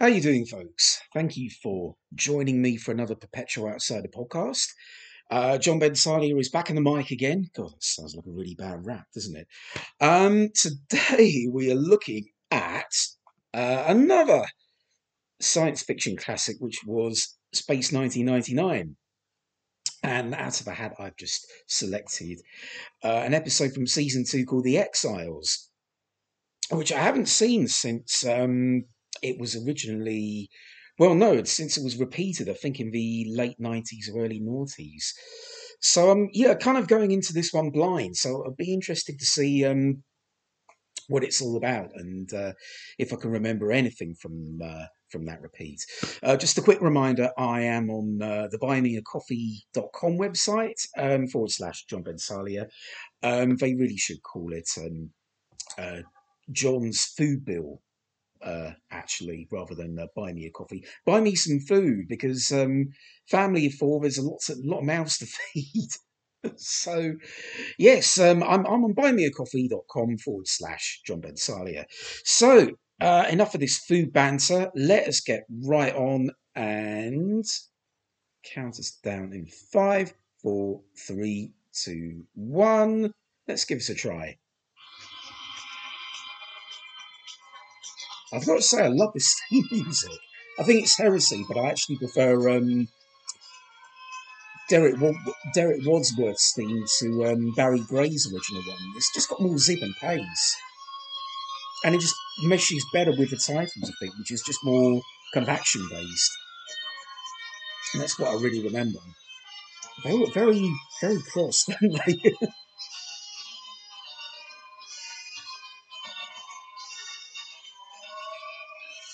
How are you doing, folks? Thank you for joining me for another Perpetual Outsider podcast. Uh, John Ben Salia is back in the mic again. God, that sounds like a really bad rap, doesn't it? Um, today we are looking at uh, another science fiction classic, which was Space 1999. And out of the hat, I've just selected uh, an episode from season two called The Exiles, which I haven't seen since um, it was originally. Well, no, since it was repeated, I think in the late 90s or early noughties. So, I'm, um, yeah, kind of going into this one blind. So I'd be interested to see um, what it's all about and uh, if I can remember anything from uh, from that repeat. Uh, just a quick reminder I am on uh, the buymeacoffee.com website um, forward slash John Ben Salia. Um, they really should call it um, uh, John's Food Bill. Uh, actually, rather than uh, buy me a coffee, buy me some food because um, family of four, there's a lot, a lot of mouths to feed. so, yes, um, I'm, I'm on buymeacoffee.com forward slash John Ben Salia. So, uh, enough of this food banter. Let us get right on and count us down in five, four, three, two, one. Let's give this a try. I've got to say, I love this theme music. I think it's heresy, but I actually prefer um, Derek Derek Wadsworth's theme to um, Barry Gray's original one. It's just got more zip and pace, and it just meshes better with the titles. I think, which is just more kind of action based. And that's what I really remember. They look very, very cross, don't they?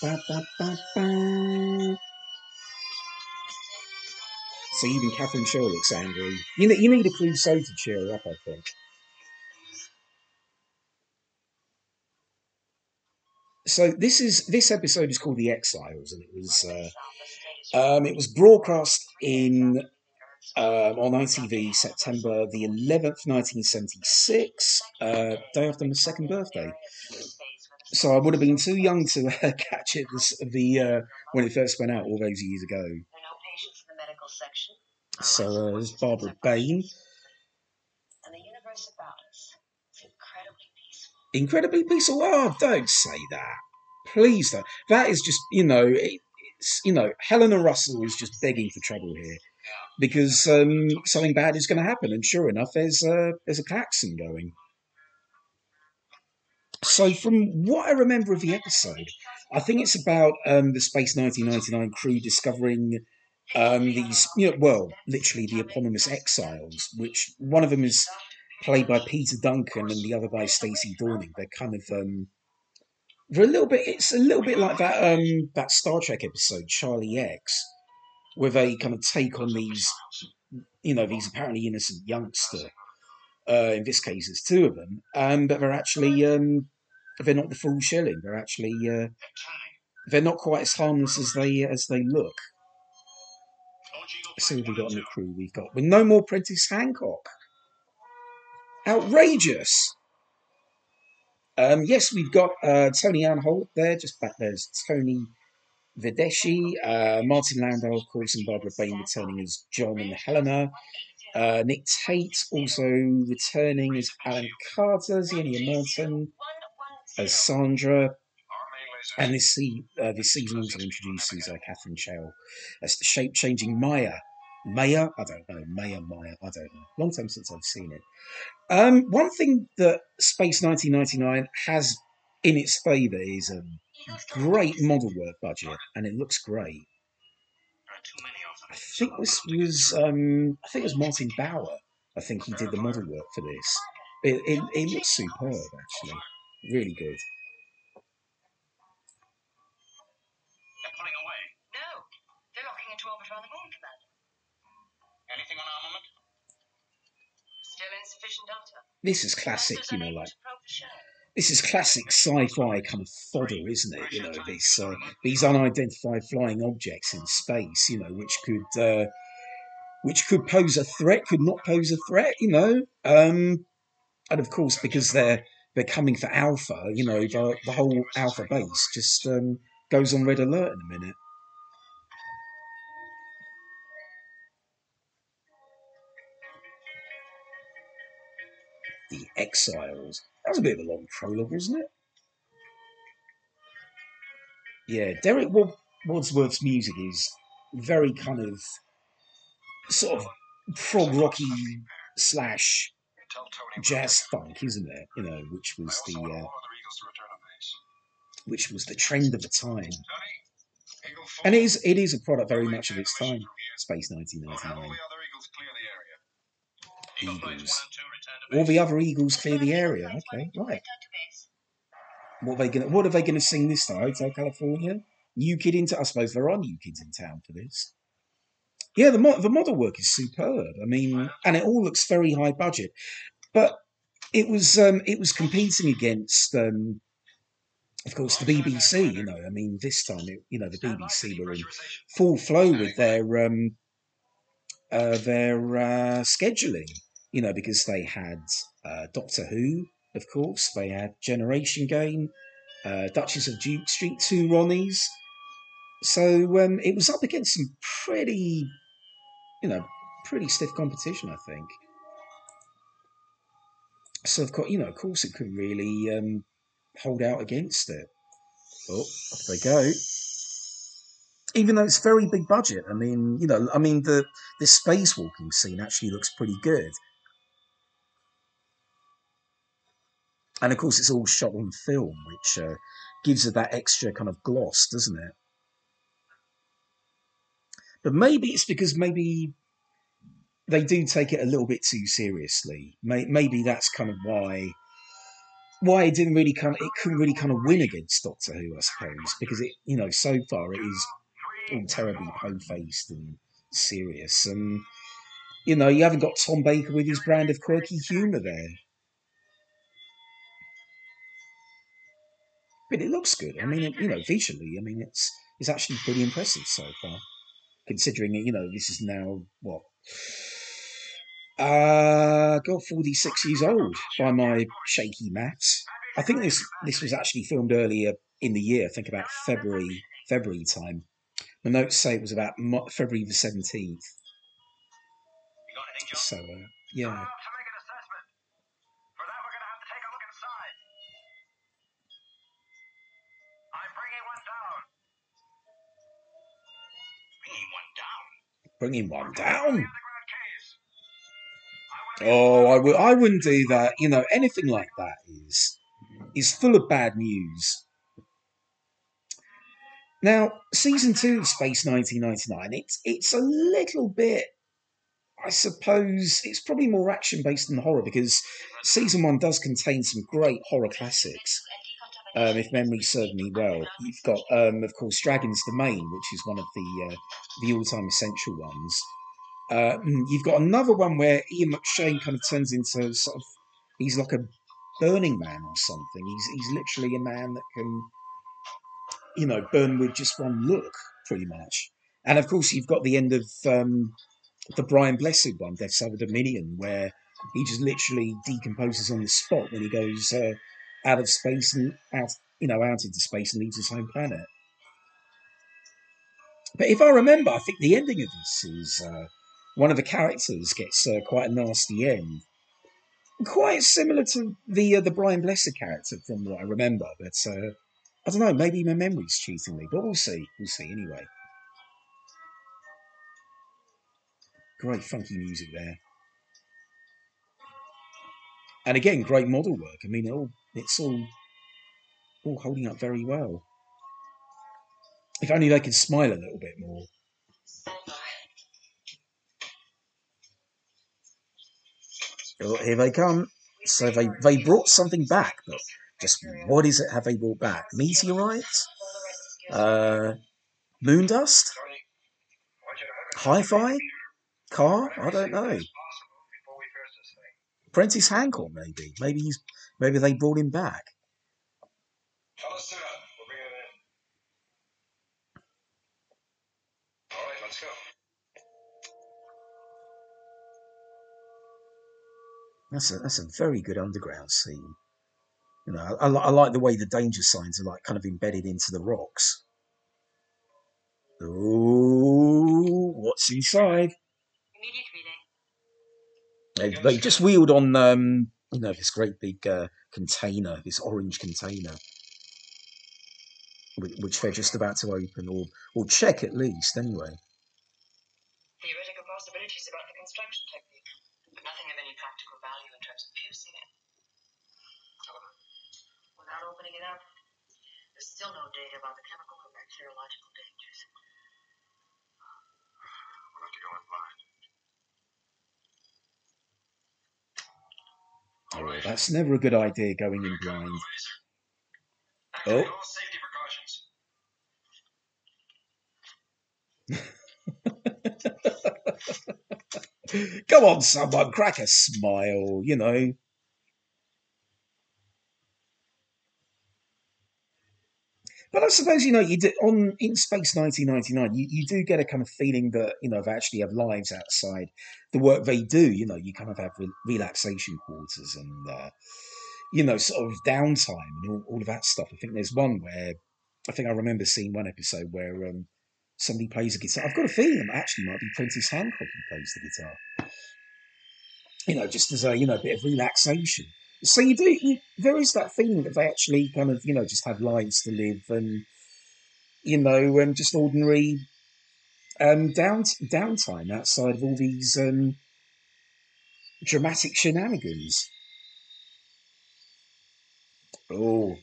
Ba, ba, ba, ba. So even Catherine Schell looks angry. You need, you need a Clouseau to cheer her up, I think. So this is this episode is called The Exiles, and it was uh, um, it was broadcast in um, on ITV September the eleventh, nineteen seventy six, uh, day after my second birthday. So I would have been too young to uh, catch it this, the uh, when it first went out all those years ago. So uh, there's Barbara Bain. And the universe about us is incredibly peaceful. Incredibly peaceful. Oh, don't say that. Please don't. That is just, you know, it, it's, you know, Helena Russell is just begging for trouble here because um, something bad is going to happen. And sure enough, there's a, there's a klaxon going. So, from what I remember of the episode, I think it's about um, the Space 1999 crew discovering um, these, you know, well, literally the eponymous exiles, which one of them is played by Peter Duncan and the other by Stacey Dorning. They're kind of um, they're a little bit. It's a little bit like that um, that Star Trek episode Charlie X, where they kind of take on these, you know, these apparently innocent youngster. Uh, in this case, there's two of them, um, but they're actually um, they're not the full shilling. They're actually uh, they're not quite as harmless as they as they look. Let's see what we've got on the crew. We've got with no more Prentice Hancock. Outrageous. Um, yes, we've got uh, Tony Anholt there. Just back there's Tony Verdeschi, uh, Martin Landau, of course, and Barbara Bain returning as John and Helena. Uh, Nick Tate also returning as Alan Carter, Zienia Merton as Sandra. And this, uh, this season also introduces uh, Catherine Chow as the shape changing Maya. Maya? I don't know. Maya, Maya. I don't know. Long time since I've seen it. Um, one thing that Space 1999 has in its favour is a great model work budget, and it looks great. I think this was um, I think it was Martin Bower. I think he did the model work for this. It, it, it looks superb, actually. Really good. They're pulling away. No, they're locking into orbit around the moon, Commander. Anything on armament? Still insufficient data. This is classic, you know, like this is classic sci-fi kind of fodder, isn't it? You know, these uh, these unidentified flying objects in space, you know, which could uh, which could pose a threat, could not pose a threat, you know. Um, and of course, because they're they're coming for Alpha, you know, the, the whole Alpha base just um, goes on red alert in a minute. The Exiles. That was a bit of a long prologue, wasn't it? Yeah, Derek Wad- Wadsworth's music is very kind of sort of prog rocky slash jazz funk, isn't it? You know, which was the uh, other Eagles to return to base. which was the trend of the time, Tony, Eagle four. and it is it is a product very much of its time. Space Or 1999. Eagles clear the area. Eagle flights Eagles. one and two return to All the other Eagles clear the area. Eagle flights one Okay, right. return to base. What are they gonna What are they gonna sing this time? Hotel California. New kid into. I suppose there are new kids in town for this. Yeah, the mo- the model work is superb. I mean, and it all looks very high budget, but it was um, it was competing against, um, of course, the BBC. You know, I mean, this time, it, you know, the Stand by for BBC were in full flow with their um, uh, their uh, scheduling. You know, because they had uh, Doctor Who, of course. They had Generation Game, uh, Duchess of Duke Street, two Ronnies. So um, it was up against some pretty, you know, pretty stiff competition, I think. So of course, you know, of course, it couldn't really um, hold out against it. Oh, off they go even though it's very big budget. I mean, you know, I mean the the spacewalking scene actually looks pretty good, and of course it's all shot on film, which uh, gives it that extra kind of gloss, doesn't it? But maybe it's because maybe they do take it a little bit too seriously. Maybe that's kind of why why it didn't really kind of it couldn't really kind of win against Doctor Who, I suppose, because it you know so far it is all terribly po-faced and serious, and you know you haven't got Tom Baker with his brand of quirky humour there. But it looks good. I mean, it, you know, visually, I mean, it's it's actually pretty impressive so far, considering. You know, this is now what. Uh, God, forty six years old by my shaky maths. I think this this was actually filmed earlier in the year. I think about February February time. The notes say it was about February the seventeenth. You got anything, John? So uh, yeah, bringing one down. Oh, I would I wouldn't do that. You know, anything like that is is full of bad news. Now, season two of Space 1999, it's it's a little bit, I suppose, it's probably more action based than horror because season one does contain some great horror classics. Um, if memory serves me well, you've got, um, of course, Dragon's Domain, which is one of the uh, the all time essential ones. Uh, mm, you've got another one where Ian McShane kind of turns into sort of he's like a burning man or something. He's he's literally a man that can, you know, burn with just one look, pretty much. And of course, you've got the end of um, the Brian Blessed one, Death's Other Dominion, where he just literally decomposes on the spot when he goes uh, out of space and out, you know, out into space and leaves his home planet. But if I remember, I think the ending of this is uh, one of the characters gets uh, quite a nasty end, quite similar to the uh, the Brian Blessed character from what I remember. But uh, I don't know, maybe my memory's cheating me, but we'll see. We'll see anyway. Great funky music there. And again, great model work. I mean, it all it's all all holding up very well. If only they could smile a little bit more. Oh, here they come. So they they brought something back, but just what is it? Have they brought back meteorites? Uh, moon dust? Hi-fi? Car? I don't know. Prentice Hancock, maybe. Maybe he's maybe they brought him back. Fellas, sit up. We're bringing it in. All right, let's go. That's a that's a very good underground scene. You know, I, I, I like the way the danger signs are like kind of embedded into the rocks. Oh, what's inside? Immediate relay. They, they just wheeled on, um, you know, this great big uh, container, this orange container, which, which they're just about to open or or check at least, anyway. Theoretical possibilities about the construction technique, but nothing of any practical value in terms of fusing it. Without opening it up, there's still no data about the chemical or bacteriological dangers. We'll have to go in blind. Oh, that's never a good idea going in blind. Oh. all safety precautions. Come on, someone, crack a smile, you know. But I suppose you know you do, on in Space 1999, you, you do get a kind of feeling that you know they actually have lives outside the work they do. You know, you kind of have re- relaxation quarters and uh, you know sort of downtime and all, all of that stuff. I think there's one where I think I remember seeing one episode where um, somebody plays a guitar. I've got a feeling it actually might be Prentice Hancock who plays the guitar. You know, just as a you know bit of relaxation. So you do. You, there is that feeling that they actually kind of you know just have lives to live and you know um, just ordinary um, down downtime outside of all these um, dramatic shenanigans. Oh,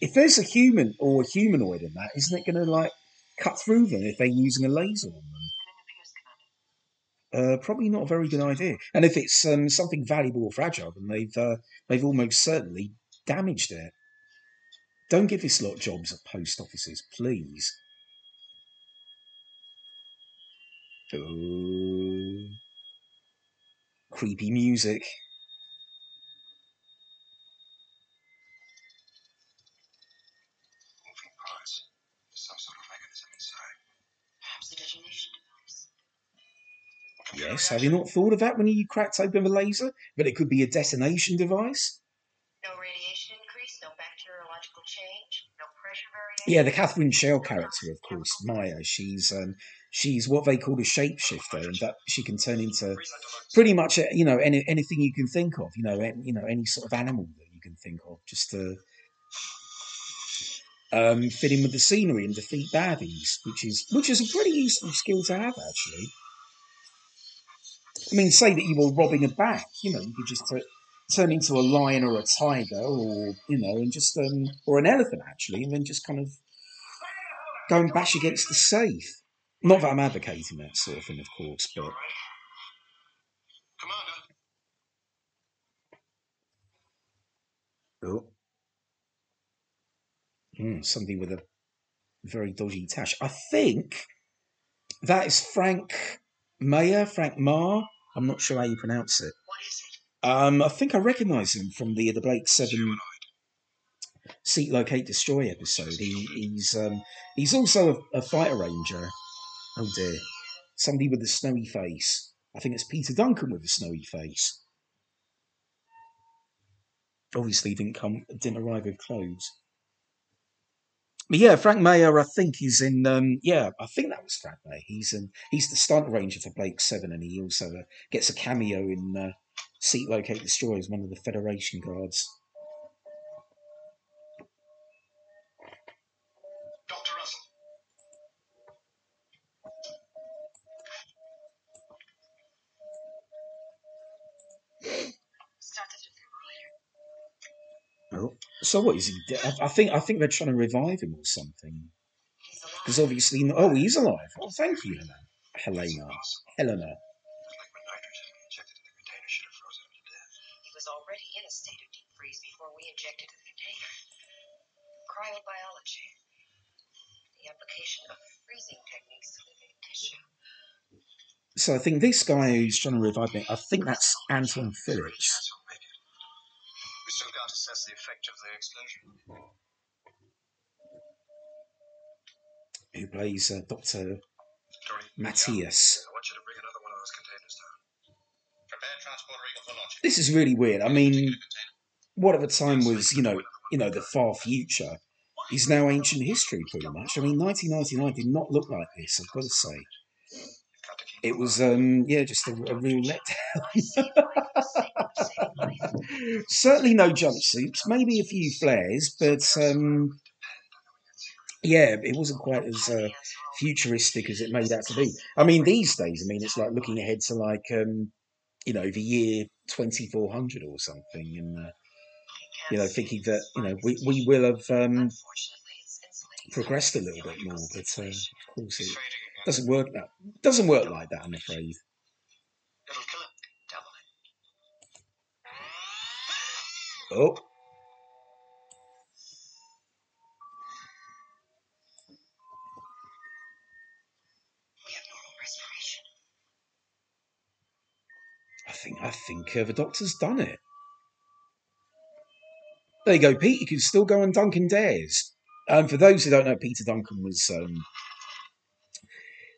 if there's a human or a humanoid in that, isn't it going to like cut through them if they're using a laser on them? And in the fuse canal. Uh, probably not a very good idea. And if it's um, something valuable or fragile, then they've uh, they've almost certainly damaged it. Don't give this lot jobs at post offices, please. Oh, creepy music. Moving parts. Some sort of mechanism inside. Perhaps a detonation device. Computer Yes, have you not thought of that when you cracked open the laser? That it could be a detonation device? No radiation increase, no bacteriological change, no pressure variation. Yeah, the Catherine Schell character, of course, Maya. She's um, she's what they call a shapeshifter, and that she can turn into Freeze that alert. pretty much uh, you know any, anything you can think of. You know, any, you know any sort of animal that you can think of, just to um, fit in with the scenery and defeat baddies, which is which is a pretty useful skill to have actually. I mean, say that you were robbing a bank, you know, you could just t- turn into a lion or a tiger, or you know, and just um, or an elephant actually, and then just kind of go and bash against the safe. Not that I'm advocating that sort of thing, of course, but? Commander. oh, Hmm, something with a very dodgy tash. I think that is Frank Maher, Frank Marr. I'm not sure how you pronounce it. What is it? Um, I think I recognise him from the the Blake Seven. Seek Locate Destroy episode. He, he's um, he's also a, a fighter ranger. Oh dear, somebody with a snowy face. I think it's Peter Duncan with a snowy face. Obviously, didn't come, didn't arrive with clothes. Yeah, Frank Maher, I think he's in. Um, yeah, I think that was Frank Maher. He's in. He's the stunt ranger for Blake Seven, and he also uh, gets a cameo in uh, Seek Locate Destroy as one of the Federation guards. So what is he? I, think I think they're trying to revive him or something. Because obviously, oh, he's alive. Oh, thank you, Helena. Helena. Helena. Cryobiology. The application of freezing techniques to living tissue. So I think this guy who's trying to revive me, I think that's Anton Phillips. Will make it. We still can't assess the effect of the explosion. who plays uh, Dr. Matthias. I want you to bring another one of those containers down. Prepare transporter eagle for launching. This is really weird. I mean, what at the time was, you know, you know, the far future. Is now ancient history, pretty much. I mean, 1999 did not look like this. I've got to say, You've got to keep it was um, yeah, just a, a real letdown. Certainly no jumpsuits, maybe a few flares, but um, yeah, it wasn't quite as uh, futuristic as it made out to be. I mean, these days, I mean, it's like looking ahead to like um, you know the year 2400 or something, and uh, you know thinking that you know we, we will have um, progressed a little bit more, but uh, of course it He's fading again. Doesn't work that doesn't work like that. I'm afraid. It'll kill him. Double it. Oh, We have normal respiration. I think I think uh, the doctor's done it. There you go, Pete. You can still go on Duncan Dares. Um, for those who don't know, Peter Duncan was um,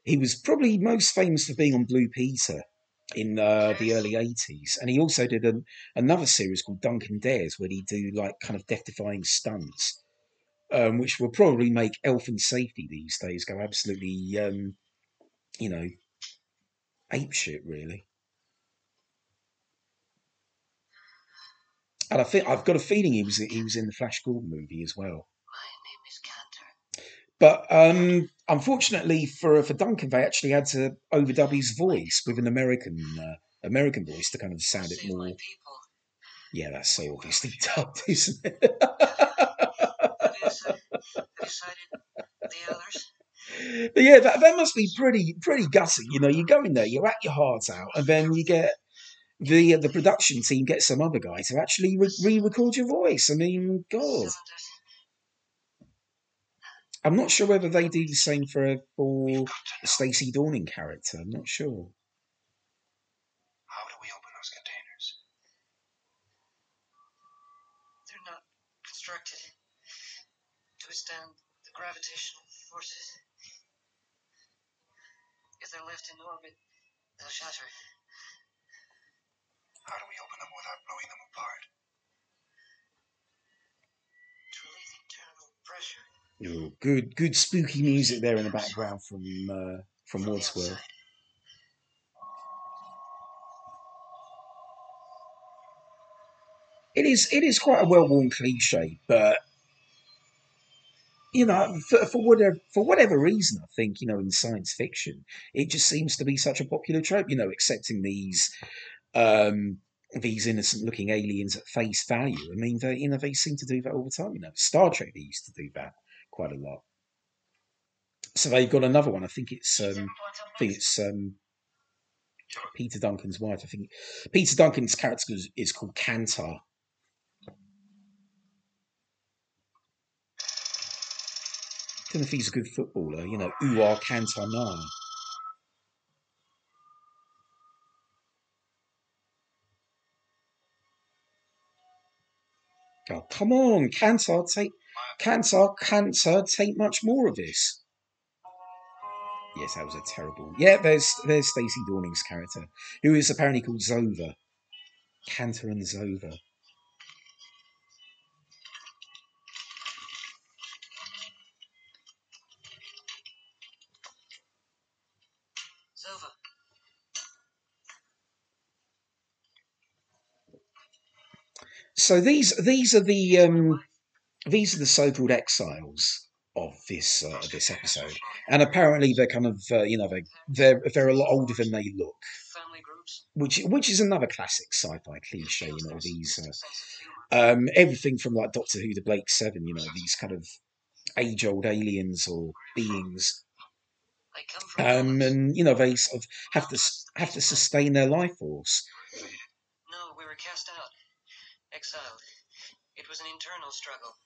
he was probably most famous for being on Blue Peter in uh, the early eighties, and he also did an, another series called Duncan Dares, where he'd do like kind of death-defying stunts, um, which will probably make Elf and Safety these days go absolutely, um, you know, ape shit, really. And I think I've got a feeling he was he was in the Flash Gordon movie as well. My name is Cantar. But um, unfortunately for for Duncan, they actually had to overdub his voice with an American uh, American voice to kind of sound it more. Yeah, that's so obviously dubbed, isn't it? Have you decided the others? but yeah, that, that must be pretty pretty gutting. You know, you go in there, you act your heart out, and then you get the the production team get some other guy to actually re- re-record your voice. I mean, God. I'm not sure whether they do the same for uh, for We've the got to know. Stacey Dorning character. I'm not sure. How do we open those containers? They're not constructed to withstand the gravitational forces. If they're left in orbit, they'll shatter. How do we open them without blowing them apart? To release internal pressure Oh, good, good spooky music there in the background from uh, from Wadsworth. It is, it is quite a well-worn cliche, but you know, for, for whatever for whatever reason, I think you know in science fiction, it just seems to be such a popular trope. You know, accepting these um, these innocent-looking aliens at face value. I mean, they you know they seem to do that all the time. You know, Star Trek they used to do that quite a lot. So they've got another one. I think it's um, Seven points on I think it's um, Peter Duncan's wife. I think Peter Duncan's character is, is called Cantar. don't know if he's a good footballer. You know, Uar Kantar Na. Oh, come on, Cantar, take Cantar, cancer, take much more of this. Yes, that was a terrible. Yeah, there's there's Stacey Dorning's character, who is apparently called Zova. Cantar and Zova. Zova. So these these are the um, these are the so-called exiles of this uh, this episode, and apparently they're kind of uh, you know they they're they're a lot older than they look, which which is another classic sci-fi cliche. You know these uh, um, everything from like Doctor Who to Blake Seven. You know these kind of age-old aliens or beings, um, and you know they sort of have to have to sustain their life force. No, we were cast out. Exiled. It was an internal struggle.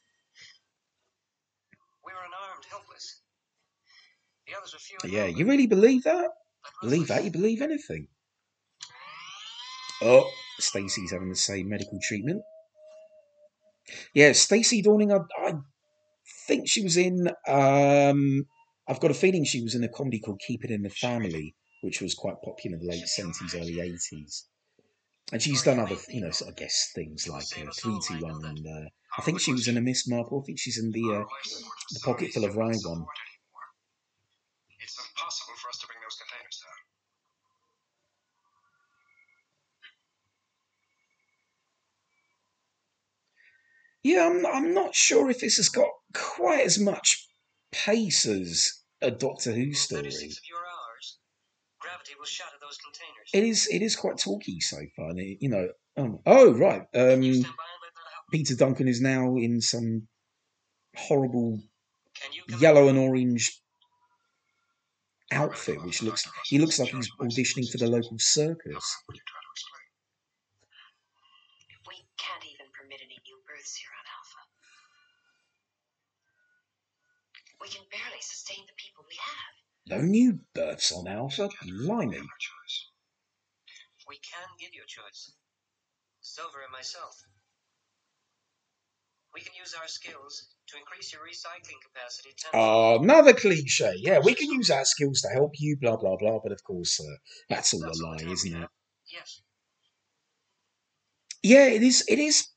Helpless. The others were few Yeah, you really believe that? Believe that? You believe anything? Oh, Stacey's having the same medical treatment. Yeah, Stacey Dorning. I, I think she was in. Um, I've got a feeling she was in a comedy called Keep It in the Family, which was quite popular in the late seventies, early eighties. And she's done other, you know, sort of guest things like uh, Three Two One and uh, I think she was in a Miss Marple. I think she's in the uh, the pocket full of rye one. It's impossible for us to bring those containers down. Yeah, I'm, I'm not sure if this has got quite as much pace as a Doctor Who story. 36 fewer hours. Gravity will shatter those containers. It is it is quite talky so far. You know. Um, oh right. Um, Peter Duncan is now in some horrible Can you yellow and orange outfit, which looks he looks like he's auditioning for the local circus. What are you trying to explain? We can't even permit any new births here on Alpha. We can barely sustain the people we have. No new births on Alpha. We Blimey. have no choice. We can give you a choice. Silver and myself. We can use our skills to increase your recycling capacity. Oh, another cliche. Yeah, we can use our skills to help you, blah blah blah. But of course, uh, that's all That's a lie, isn't it? Yes. Yeah, it is. It is.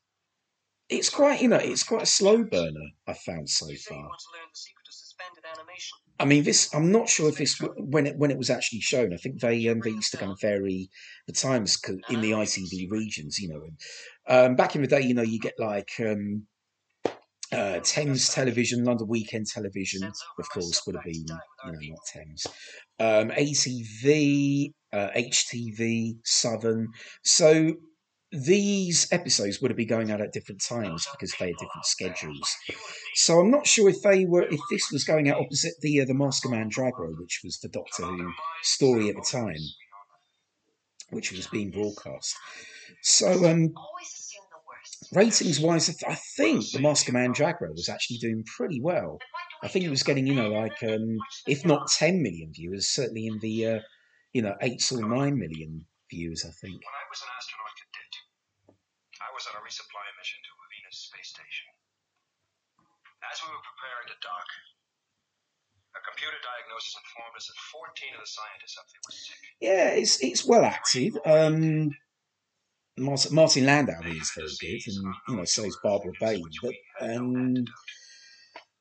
It's quite, you know, it's quite a slow burner. I found so You say you far. want to learn the secret of suspended animation. I mean, this. I'm not sure if this when it when it was actually shown. I think they um, they used to kind of vary the times in the ITV regions. You know, and um, back in the day, you know, you get like um, uh, Thames Television, London Weekend Television, of course, would have been you know not Thames. Um, ATV, uh, HTV, Southern. So these episodes would have been going out at different times because they had different schedules. So I'm not sure if they were if this was going out opposite the uh, the Masque of Mandragora, which was the Doctor Who story at the time, which was being broadcast. So um, ratings wise, I, th- I think the Masque of Mandragora was actually doing pretty well. I think it was getting you know like um, if not 10 million viewers, certainly in the uh, you know eight or nine million viewers. I think. When I was an astronaut cadet, I was on a resupply mission to a Venus space station. As we were preparing to dock, a computer diagnosis informed us that 14 of the scientists up there were sick. Yeah, it's it's well acted. Um, Martin, Martin Landau is very good, and you know so is Barbara Bain. But um,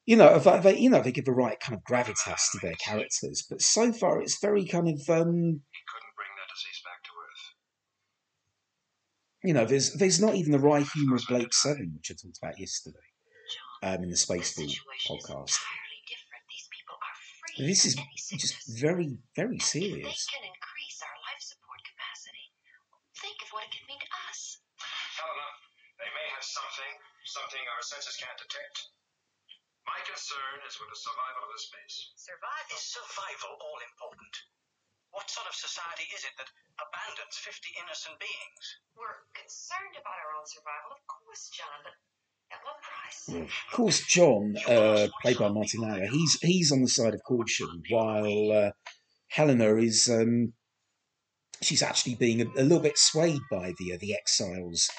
you know they, you know they give the right kind of gravitas to their characters. But so far, it's very kind of um, He couldn't bring that disease back to Earth. you know there's there's not even the right humour of Blake Seven, which I talked about yesterday um, in the Space Ball podcast. These are free This is just very very serious. they can increase our life support capacity, think of what it could mean to us. Helena, they something, something our senses can't detect. My concern is with the survival of the space. Survival. Is survival all important? What sort of society is it that abandons 50 innocent beings? We're concerned about our own survival, of course, John, but at what price? Of course, John, uh, played by Martin Landau, he's he's on the side of caution, while uh, Helena is um, she's actually being a, a little bit swayed by the uh, the exiles'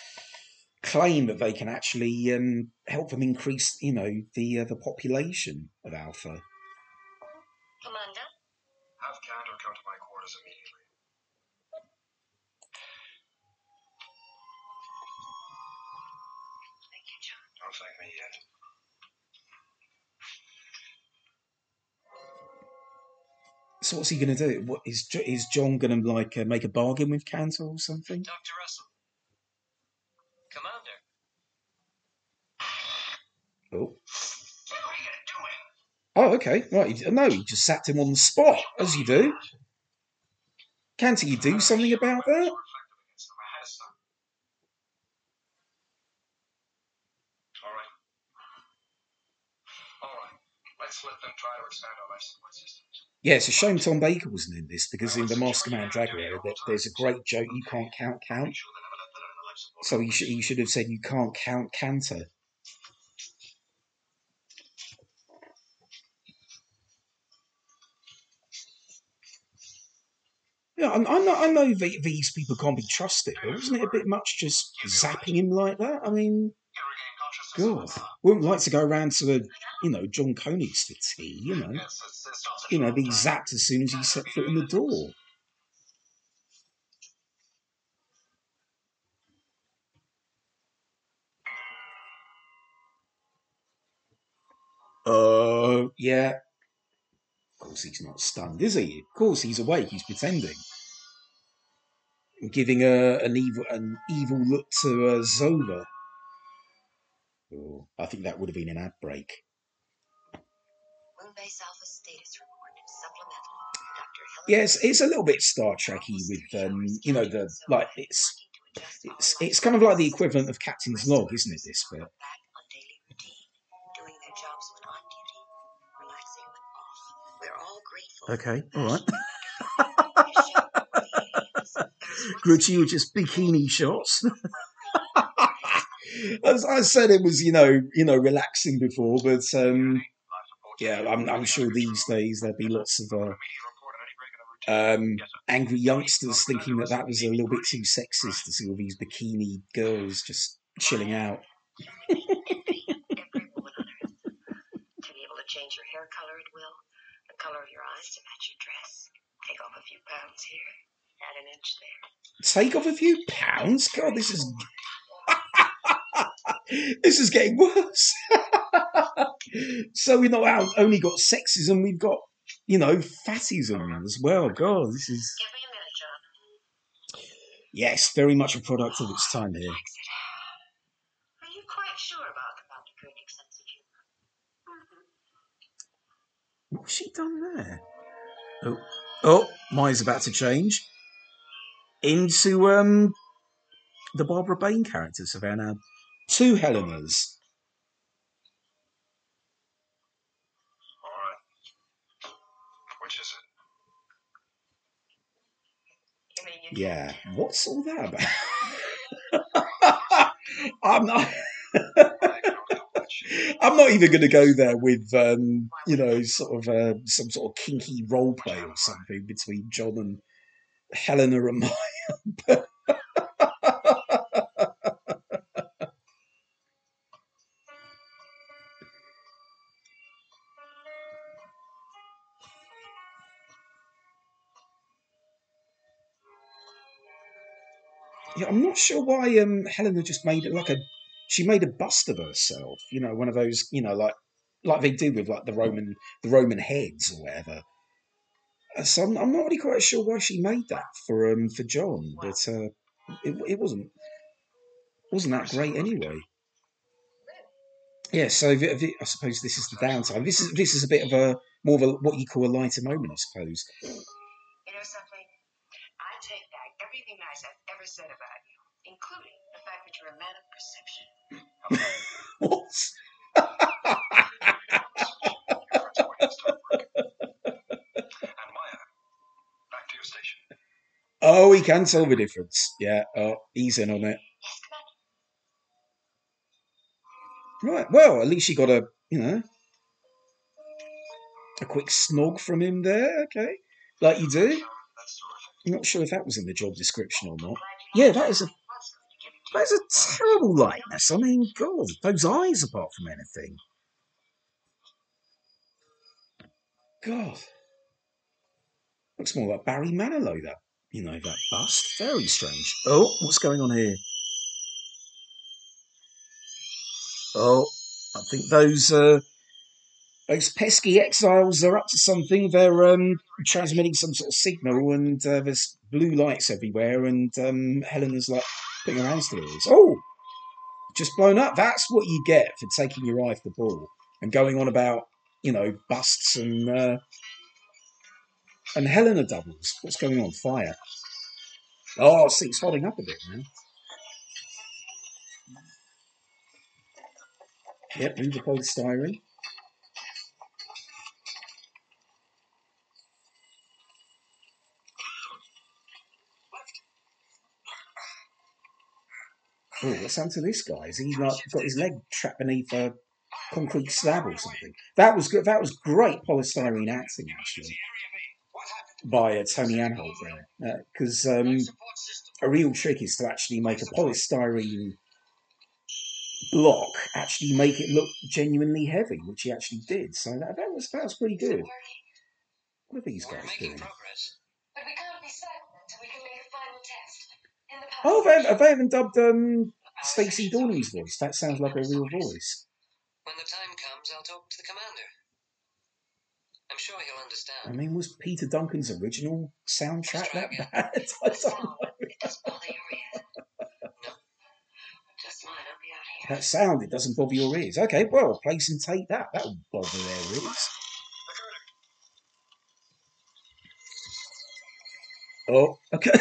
claim that they can actually um, help them increase, you know, the uh, the population of Alpha. Commander? Have Cantar come to my quarters immediately. Thank you, John. Don't thank me yet. So what's he going to do? What is is John going to like uh, make a bargain with Cantar or something? Dr. Russell. Commander. Oh, What are you doing? oh, okay, right. No, he just sacked him on the spot, as you do. Can't he do something about that? Reflected against them. I had a son. All right. All right. Let's let them try to expand our life support systems. Yeah, it's a shame Tom Baker wasn't in this because in the Masque of Mandragora, there's a great joke. You can't count count. Make sure they never let them in the life support. So he should he should have said you can't count Cantor. Yeah, I, I know. I know the, these people can't be trusted, but wasn't it a bit much just zapping him like that? I mean. God, wouldn't like to go around to the, you know, John Koenigs for tea, you know, you know, be zapped as soon as he set foot in the door. Uh, yeah. Of course, he's not stunned, is he? Of course, he's awake. He's pretending, giving a an evil an evil look to uh, Zova. Oh, I think that would have been an ad break. Moonbase Alpha status report. Supplemental. Yes, it's a little bit Star Trekky with um, you know, the like it's it's it's kind of like the equivalent of Captain's Log, isn't it? This bit. Okay, on daily routine, doing their jobs when on duty, relaxing when off. We're all grateful. Okay, all right. right. Gratuitous bikini shots. As I said, it was you know you know relaxing before, but um, yeah, I'm I'm sure these days there'd be lots of uh, um, angry youngsters thinking that that was a little bit too sexist to see all these bikini girls just chilling out. Every woman on earth. To be able to change your hair color at will, the color of your eyes to match your dress. Take off a few pounds here, an inch there. Take off a few pounds. God, this is this is getting worse. so we've not out- only got sexism, we've got you know fatism as well. God, this is Give me a minute, John. yes, very much a product of its time here. Are you quite sure about Commander Koenig's sense of humor? What's she done there? Oh, oh, mine's about to change into um the Barbara Bain character. So there are now two Helenas. All right. Which is it? You mean you Yeah, what's all that about? I'm not. I don't know which. I'm not even going to go there with, um, you know, sort of uh, some sort of kinky role play or something between John and Helena and Maya. yeah, I'm not sure why um, Helena just made it like a. She made a bust of herself, you know, one of those, you know, like like they do with like the Roman the Roman heads or whatever. Uh, So I'm, I'm not really quite sure why she made that for um for John, but uh, it it wasn't wasn't that great anyway. Yeah, so I suppose this is the downside. This is this is a bit of a more of a what you call a lighter moment, I suppose. You know something? I take back everything nice I've ever said about you, including the fact that you're a man of perception. What? Your friend's point is stop work. And Maya, back to your station. Oh, he can tell the difference. Yeah, oh, he's in on it. Right. Well, at least you got a you know a quick snog from him there. Okay, like you do. I'm not sure if that was in the job description or not. Yeah, that is a that is a terrible likeness. I mean, God, those eyes apart from anything. God, looks more like Barry Manilow. That you know that bust. Very strange. Oh, what's going on here? Oh, I think those uh, those pesky exiles are up to something. They're um, transmitting some sort of signal, and uh, there's blue lights everywhere. And um, Helena's like putting her hands to her ears. Oh, just blown up. That's what you get for taking your eye off the ball and going on about you know busts and uh, and Helena doubles. What's going on? Fire. Oh, see, it's holding up a bit now. Yep, move the polystyrene. Oh, what's happened to this guy? Is he like got his leg trapped beneath a concrete slab or something? That was good. That was great polystyrene acting actually? By a Tony Anholt there, because um, a real trick is to actually make a polystyrene block actually make it look genuinely heavy, which he actually did. So that, that was that was pretty good. What are these We're guys doing? progress. But we can't be certain until we can make a final test. In the Oh, they, have they haven't dubbed um, Stacey Dorning's voice. That sounds like a real voice. When the time comes, I'll talk to the commander. Sure he'll I mean, was Peter Duncan's original soundtrack that bad? I don't know. it doesn't bother your ears. No. Just mine, I'll be out here. That sound, it doesn't bother your ears. Okay, well, play some tape that. That'll bother their ears. Oh, okay.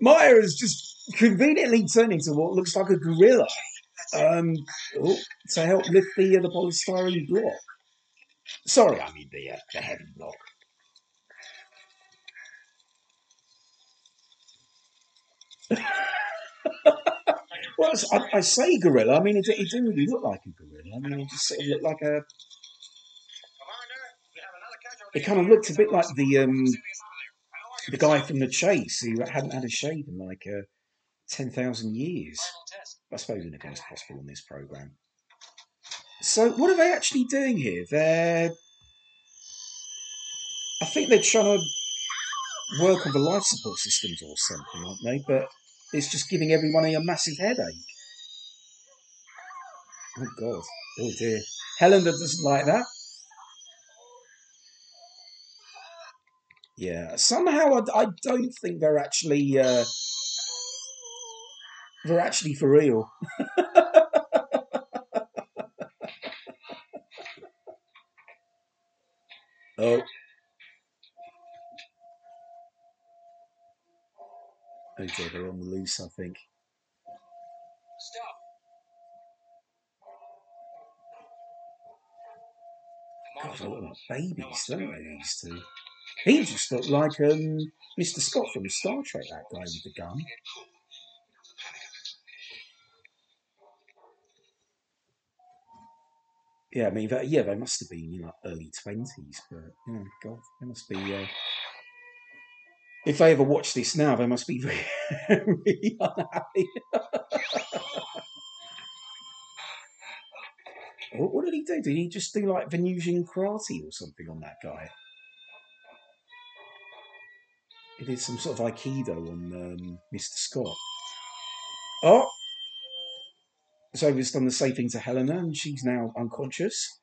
Maya has just conveniently turning to what looks like a gorilla um, oh, to help lift the, uh, the polystyrene block. Sorry, I mean the, uh, the heavy block. Well, I, I say gorilla. I mean, it, it didn't really look like a gorilla. I mean, it just sort of looked like a. It kind of looked a bit like the um, the guy from the chase who hadn't had a shave in like uh, ten thousand years. I suppose anything is possible in this program. So, what are they actually doing here? They're. I think they're trying to work on the life support systems or something, aren't they? But it's just giving everyone a massive headache. Oh, God. Oh, dear. Helena doesn't like that. Yeah, somehow I, I don't think they're actually. Uh, they're actually for real. Oh. Dear, they're on the loose, I think. Stop. God, they look like babies, don't they, these two? He just looked like um, Mr. Scott from Star Trek, that guy with the gun. Yeah, I mean, that, yeah, they must have been, you know, early 20s, but, oh, God, they must be. Uh, if they ever watch this now, they must be very unhappy. what, what did he do? Did he just do like Venusian karate or something on that guy? He did some sort of aikido on um, Mr. Scott. Oh! So he's done the same thing to Helena, and she's now unconscious.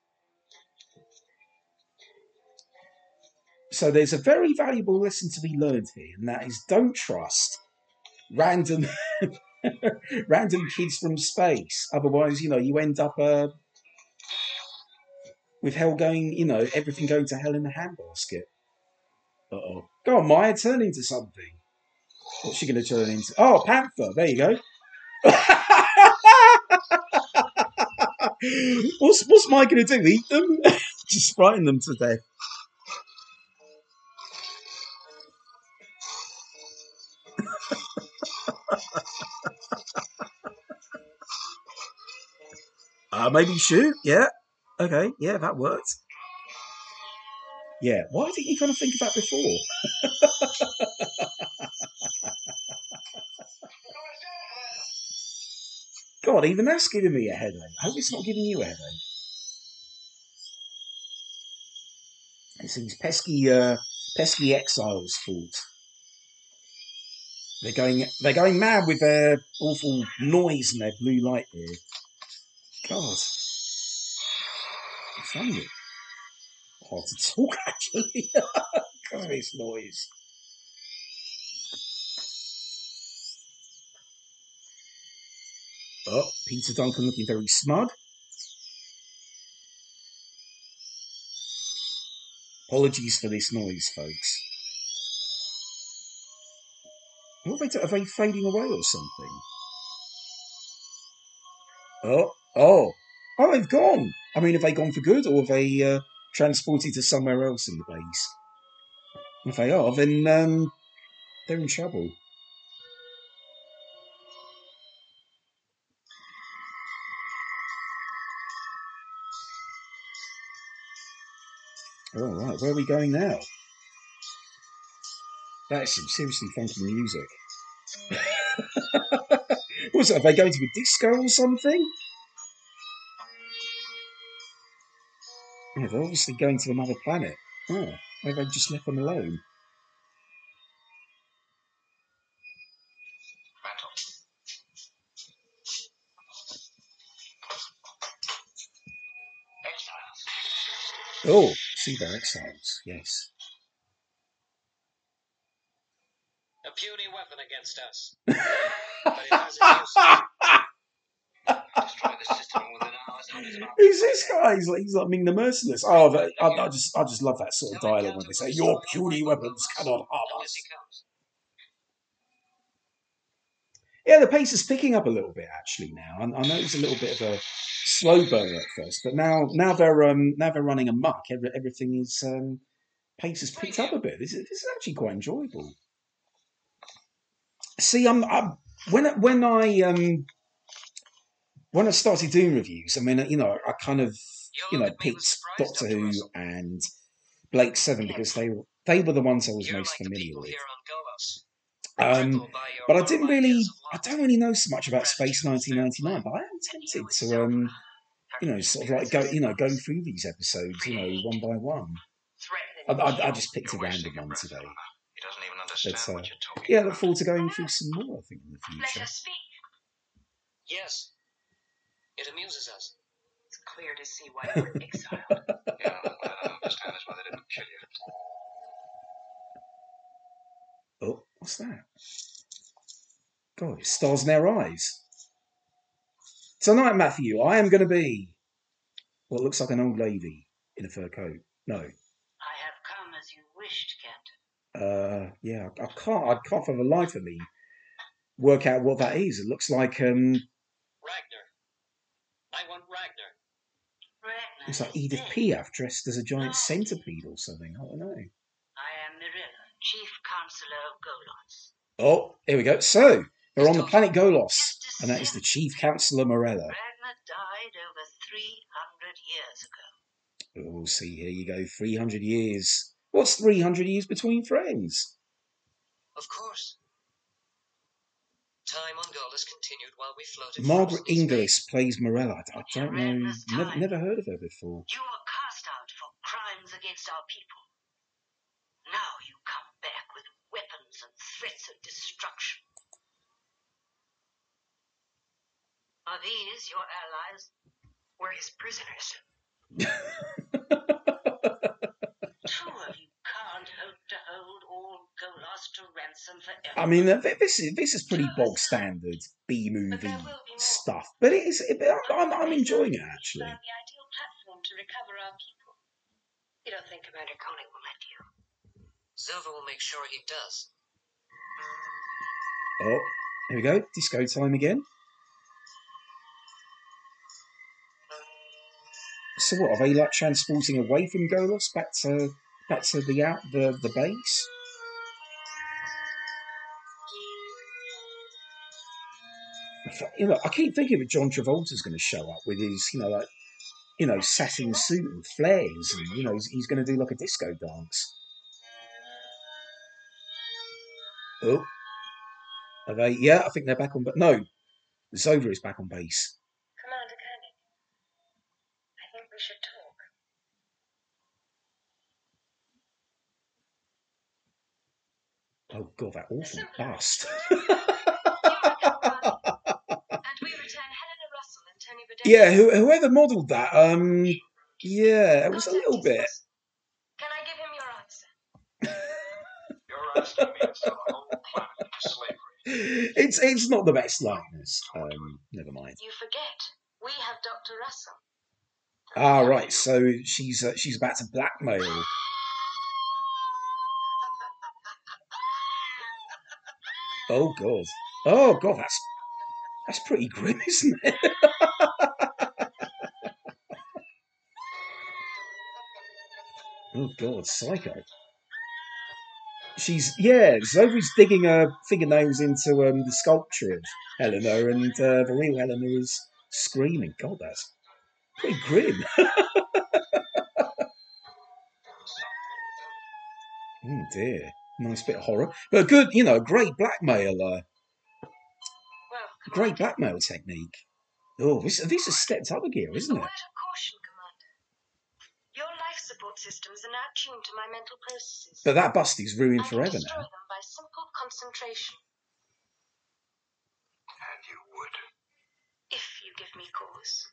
So there's a very valuable lesson to be learned here, and that is don't trust random random kids from space. Otherwise, you know, you end up uh, with hell going, you know, everything going to hell in a handbasket. Uh oh. Go on, Maya, turn into something. What's she going to turn into? Oh, panther. There you go. what's what's Maya going to do? Eat them? Just frighten them to death. Uh, maybe shoot. Yeah. Okay. Yeah, that worked. Yeah. Why didn't you kind of think of that before? God, even that's giving me a headache. I hope it's not giving you a headache. It's these pesky, uh, pesky exiles' fault. They're going, they're going mad with their awful noise and their blue light here. God, I find it hard to talk actually of this noise. Oh, Peter Duncan looking very smug. Apologies for this noise, folks. What are they, are they fading away or something? Oh, oh, oh, they've gone. I mean, have they gone for good or have they uh, transported to somewhere else in the base? If they are, then um, they're in trouble. All right, where are we going now? That is some seriously funky music. What's it? Are they going to a disco or something? Yeah, they're obviously going to another planet. Oh, maybe they just left them alone. Seabear Exiles. Yes. A puny weapon against us. but it has its use. Destroy the system within hours. How does it Who's this guy? He's like, he's like, I mean, the merciless. Oh, that, I, I just, I just love that sort of dialogue when they say, "Your puny weapons cannot harm us." he comes. Yeah, the pace is picking up a little bit actually now. I, I know it's a little bit of a slow burn at first, but now, now they're, um, now they're running amok. Every, everything is, um, pace has picked up a bit. This is, this is actually quite enjoyable. See, I'm, I'm when, I- when I, um, when I started doing reviews, I mean, you know, I kind of you know, look at me with picked Doctor Who and Blake Seven because they were they were the ones I was most familiar with. Here on Golos. Um, Crippled by your but I didn't really, I don't really know so much about Space 1999. But I am tempted to, um, you know, sort of like go, you know, go through these episodes, you know, one by one. I, I, I just picked a random one today. He doesn't even understand But, uh, what you're talking Yeah, I look forward to going through some more. I think in the Let future. us speak. Yes. It amuses us. It's clear to see why you were exiled. Yeah, I don't understand is why they didn't kill you. Oh, what's that? God, stars in their eyes. Tonight, Matthew, I am going to be what looks like an old lady in a fur coat. No, I have come as you wished, Captain. Uh, yeah, I, can't. I can't for the life of me work out what that is. It looks like um, Ragnar. I want Ragnar. Ragnar it's like Edith. Piaf dressed as a giant centipede or something. I don't know. I am Mirella, Chief Counselor of Golos. Oh, here we go. So we're on the planet Golos, and that is the Chief Counselor Morella. Ragnar died over 300 years ago. Oh, see, here you go. Three hundred years. What's three hundred years between friends? Of course. Time on Golos continued while we floated. Margaret frozen Inglis plays Morella. I don't know. Never, never heard of her before. You were cast out for crimes against our people. Now you come back with weapons and of destruction. Are these your allies? We're his prisoners. Two of you can't hope to hold all Golos to ransom forever. I mean, this is this is pretty bog standard B movie stuff, but it is. It, I'm, I'm enjoying it actually. The ideal platform to recover our people. You don't think Commander Koenig will let you? Zova will make sure he does. Oh, here we go. Disco time again. So what? Are they like transporting away from Golos back to back to the out the the base? You know, I keep thinking that John Travolta's going to show up with his, you know, like, you know, satin suit and flares, and you know, he's, he's going to do like a disco dance. Oh, are they? Yeah, I think they're back on. But no, Zova is back on base. Commander Koenig, I think we should talk. Oh god, that awful bust. and we return Helena Russell and Tony yeah, who, whoever modelled that, um, yeah, it was a little bit. Can I give him your answer? You're asking me to whole planet into slavery. It's it's not the best likeness. Um, never mind. You forget. We have Dr. Russell. Ah, right. So she's uh, she's about to blackmail. Oh god. Oh god, that's that's pretty grim, isn't it? oh god, psycho. She's yeah. Zoe's digging her fingernails into um, the sculpture of Helena, and uh, the real Helena is screaming. God, that's pretty grim. oh dear, nice bit of horror, but good. You know, great blackmail. Uh, Well, great blackmail technique. Oh, this this has stepped up a gear, isn't it? support systems are now tuned to my mental processes. But that busty's ruined I forever destroy now. them by simple concentration. And you would. If you give me cause.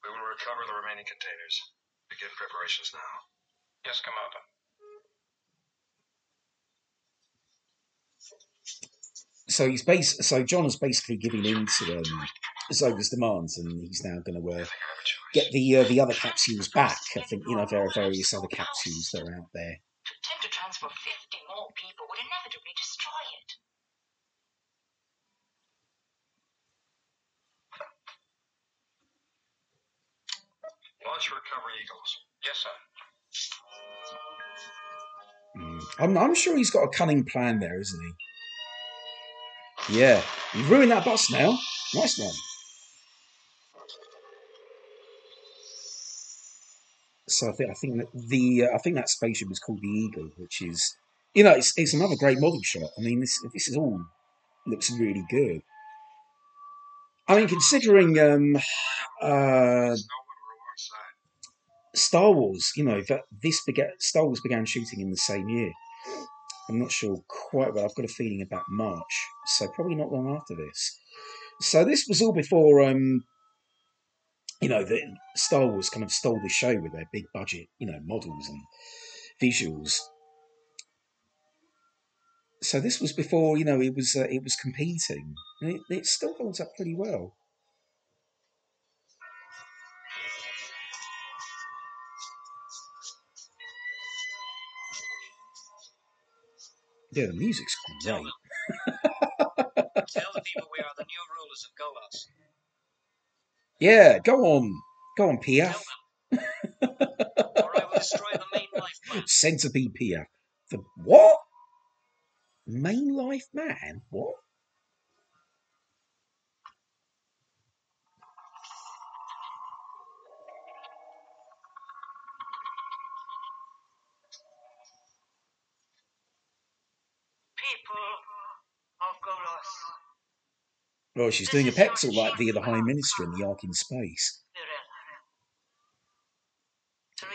We will recover the remaining containers. Begin preparations now. Yes, Commander. So he's bas- So John is basically giving in to um, Zova's demands, and he's now going to uh, I think I have a choice. get the uh, the other capsules back. I think you know there are various other capsules that are out there. Attempt to transfer 50 more people would inevitably destroy it. Launch recovery Eagles. Yes, sir. Mm. I'm, I'm sure he's got a cunning plan there, isn't he? Yeah, he ruined that bus now. Nice one. So I think I think that the uh, I think that spaceship is called the Eagle, which is you know it's it's another great model shot. I mean this this is all looks really good. I mean considering um, uh. Star Wars, you know, that this began Star Wars began shooting in the same year. I'm not sure quite, but I've got a feeling about March, so probably not long after this. So this was all before, um, you know, the Star Wars kind of stole the show with their big budget, you know, models and visuals. So this was before, you know, it was uh, it was competing. It, it still holds up pretty well. Yeah, the music's great. Tell the people we are the new rulers of Golos. Yeah, go on, go on, them. or I will destroy the main life plan. Centipede Piaf. The what? Main life man? What? People Oh, she's doing a talk like the the High Minister in the Ark in Space. Virella. 300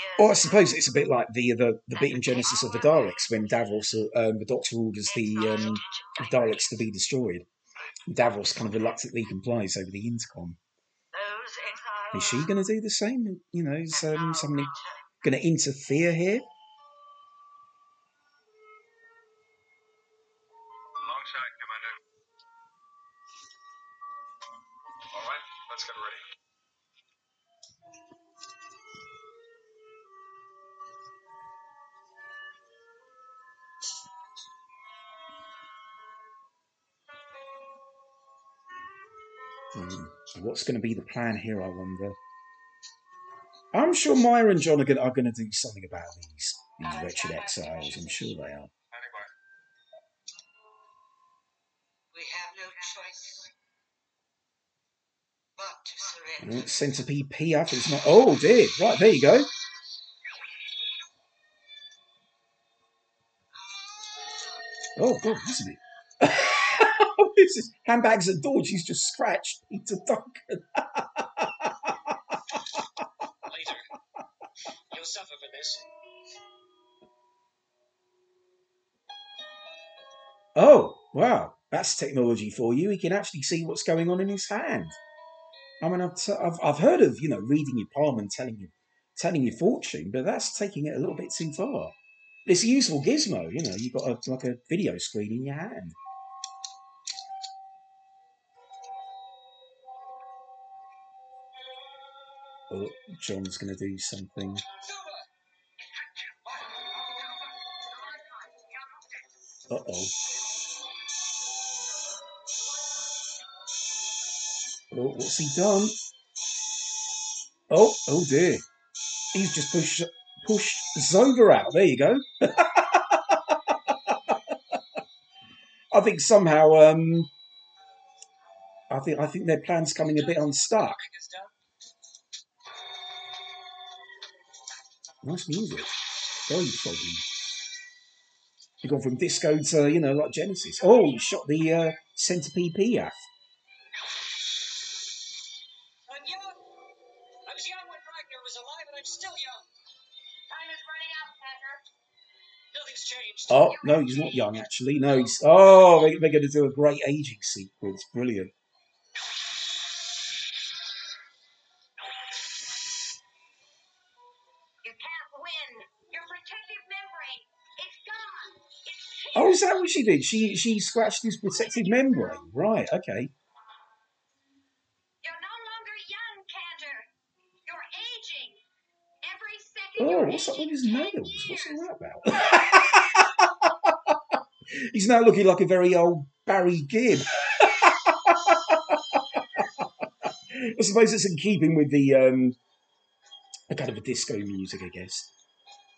years. Or I suppose it's a bit like the the, the bit in Genesis of the Daleks when Davros, uh, um, the Doctor orders the um, Daleks to be destroyed. Davros kind of reluctantly complies over the intercom. Is she going to do the same? You know, is um, somebody going to interfere here? What's going to be the plan here? I wonder. I'm sure Maya and John are going, are going to do something about these these wretched exiles. I'm sure they are. Anyway, We have no choice but to surrender. Centipede Piaf is not. Oh dear! Right there you go. Oh god, isn't it? This is handbags at door. She's just scratched Peter Duncan. Later. You'll suffer for this. Oh wow, that's technology for you. He can actually see what's going on in his hand. I mean, I've, I've, I've heard of you know reading your palm and telling you telling your fortune, but that's taking it a little bit too far. It's a useful gizmo, you know. You've got a, like a video screen in your hand. Oh, John's going to do something. Uh oh. Oh, what's he done? Oh, oh dear. He's just pushed pushed Zova out. There you go. I think somehow um I think I think their plan's coming a bit unstuck. Nice music. Very foggy. You've gone from disco to, you know, like Genesis. Oh, you shot the uh, centipede Piaf. I'm young. I was young when Ragnar was alive, and I'm still young. Time is running out, Packer. Nothing's changed. Oh, no, he's not young, actually. No, he's. Oh, they- they're going to do a great aging sequence. Brilliant. She did? She she scratched his protective membrane. Right. Okay. You're no longer young, Cantar. You're aging. Every second Oh, what's up with his 10 nails? What's all that about? He's now looking like a very old Barry Gibb. I suppose it's in keeping with the um, a kind of a disco music, I guess.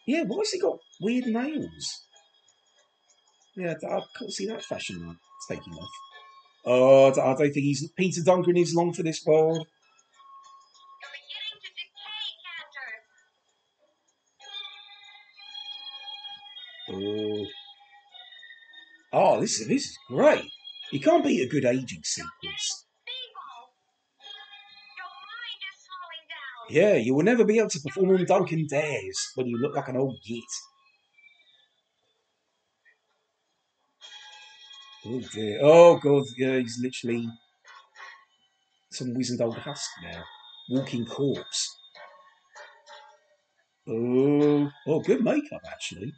Yeah, why has he got weird nails? Yeah, I uh, can't see that fashion line taking off. Oh, I don't think he's Peter Duncan is long for this world. Oh, oh, this is this is great. You can't beat a good aging sequence. Yeah, you will never be able to perform on Duncan Dares when you look like an old git. Oh dear. Oh god, yeah, he's literally some wizened old husk now. Walking corpse. Oh, oh, good makeup actually.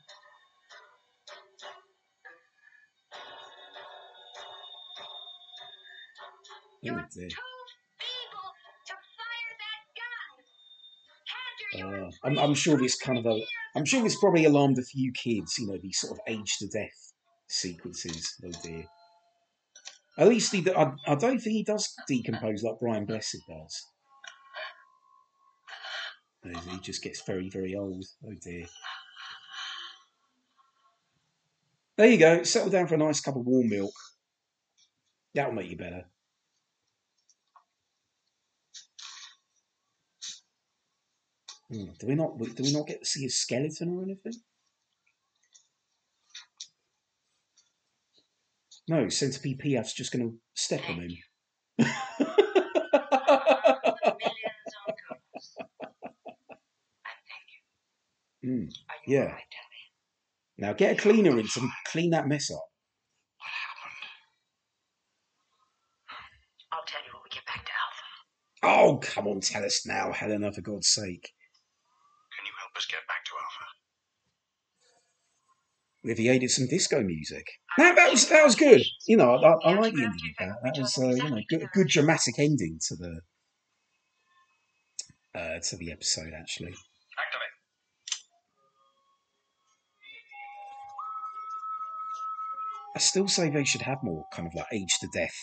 You're Oh too dear. to fire that gun. Uh, I'm, I'm sure this kind of a, I'm sure this probably alarmed a few kids. You know, these sort of age to death sequences. Oh dear. At least he, I, I don't think he does decompose like Brian Blessed does. He just gets very, very old. Oh dear. There you go. Settle down for a nice cup of warm milk. That'll make you better. Hmm, Do we not? Do we not get to see his skeleton or anything? No, Centipede Piaf's just going to step on him. millions on course. And thank you. Are you mm, Yeah. right? Now get a cleaner in to clean that mess up. I'll tell you when we get back to Alpha. Oh, come on, tell us now, Helena, for God's sake. Can you help us get back to Alpha? If he aided some disco music. That, that was that was good. You know, I, I, I like the ending of that. That was uh, you know good, good dramatic ending to the uh, to the episode actually. I still say they should have more kind of like age to death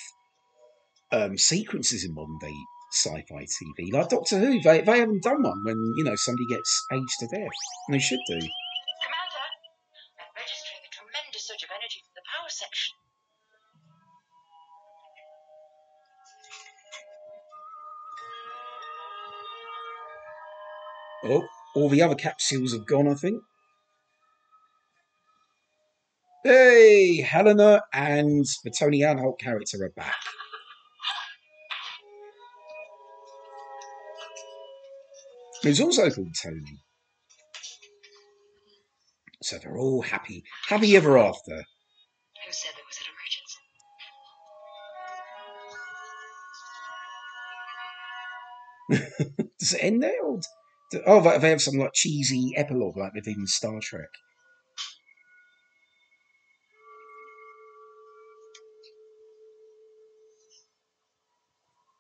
um, sequences in modern day sci-fi TV. Like Doctor Who, they they haven't done one when you know somebody gets aged to death, and they should do. All the other capsules have gone, I think. Hey, Helena and the Tony Anholt character are back. Who's also called Tony. So they're all happy, happy ever after. Who said there was an emergency? Does it end there? Or oh, they they have some like cheesy epilogue like they did in Star Trek.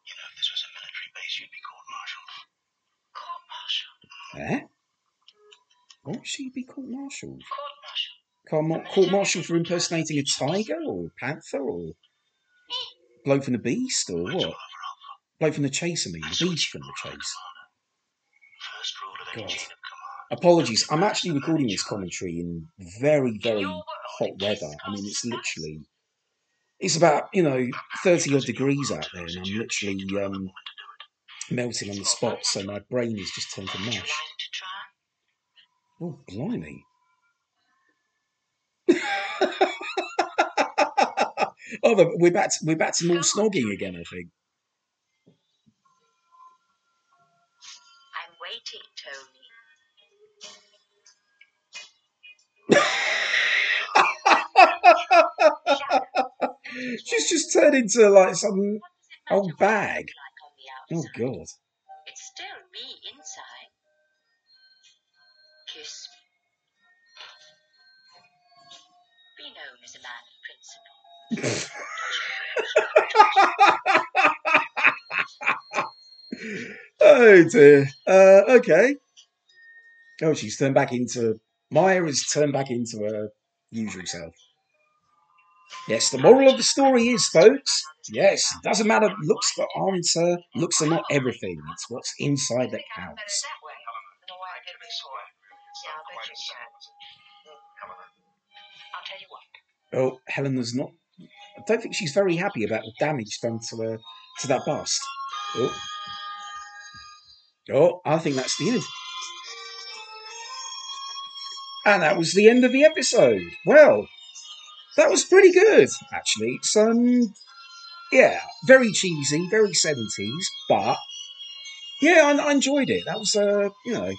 You know, if this was a military base, you'd be Court martial. court-martialed. Eh? Why should she be court-martialed? Court martial. Court- Court-martialed for impersonating a tiger or panther or bloke from the beast or what? over Bloke from the chase, I mean, the beast from the chase. Commander. First rule of any God. chain of command. Apologies, I'm actually recording this commentary in very, very hot weather. I mean, it's literally, it's about, you know, 30 odd degrees out there, and I'm literally um, melting on the spot, so my brain is just turned to mush. like to try? Oh, blimey. oh, we're back. To, we're back to more snogging again. I think. I'm waiting, She's just turned into like some What does it old bag. Like Oh? God. It's still me inside. Kiss me. Be known as a man of principle. oh dear. Uh, okay. Oh, she's turned back into Maya has turned back into her usual self. Yes, the moral of the story is, folks. Yes, doesn't matter. Looks aren't uh, looks are not everything. It's what's inside that counts. it. Oh, Helena's not. I don't think she's very happy about the damage done to her to that bust. Oh, oh, I think that's the end. And that was the end of the episode. Well, that was pretty good, actually. It's um, yeah, very cheesy, very seventies, but yeah, I, I enjoyed it. That was uh, you know,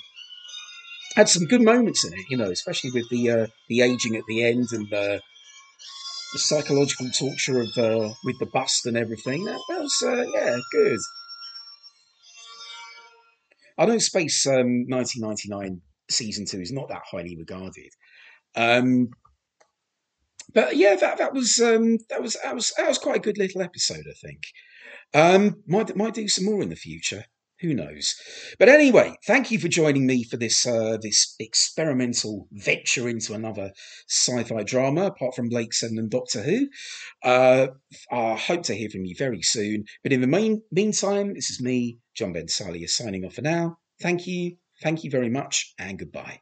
had some good moments in it. You know, especially with the uh, the aging at the end and the psychological torture of uh, with the bust and everything. That, that was uh, yeah, good. I know Space um, 1999 season two is not that highly regarded, um, but yeah, that that was um, that was that was that was quite a good little episode. I think um, might might do some more in the future. Who knows? But anyway, thank you for joining me for this uh, this experimental venture into another sci-fi drama. Apart from Blake Seven and Doctor Who, uh, I hope to hear from you very soon. But in the main, meantime, this is me, John Ben Salia, signing off for now. Thank you, thank you very much, and goodbye.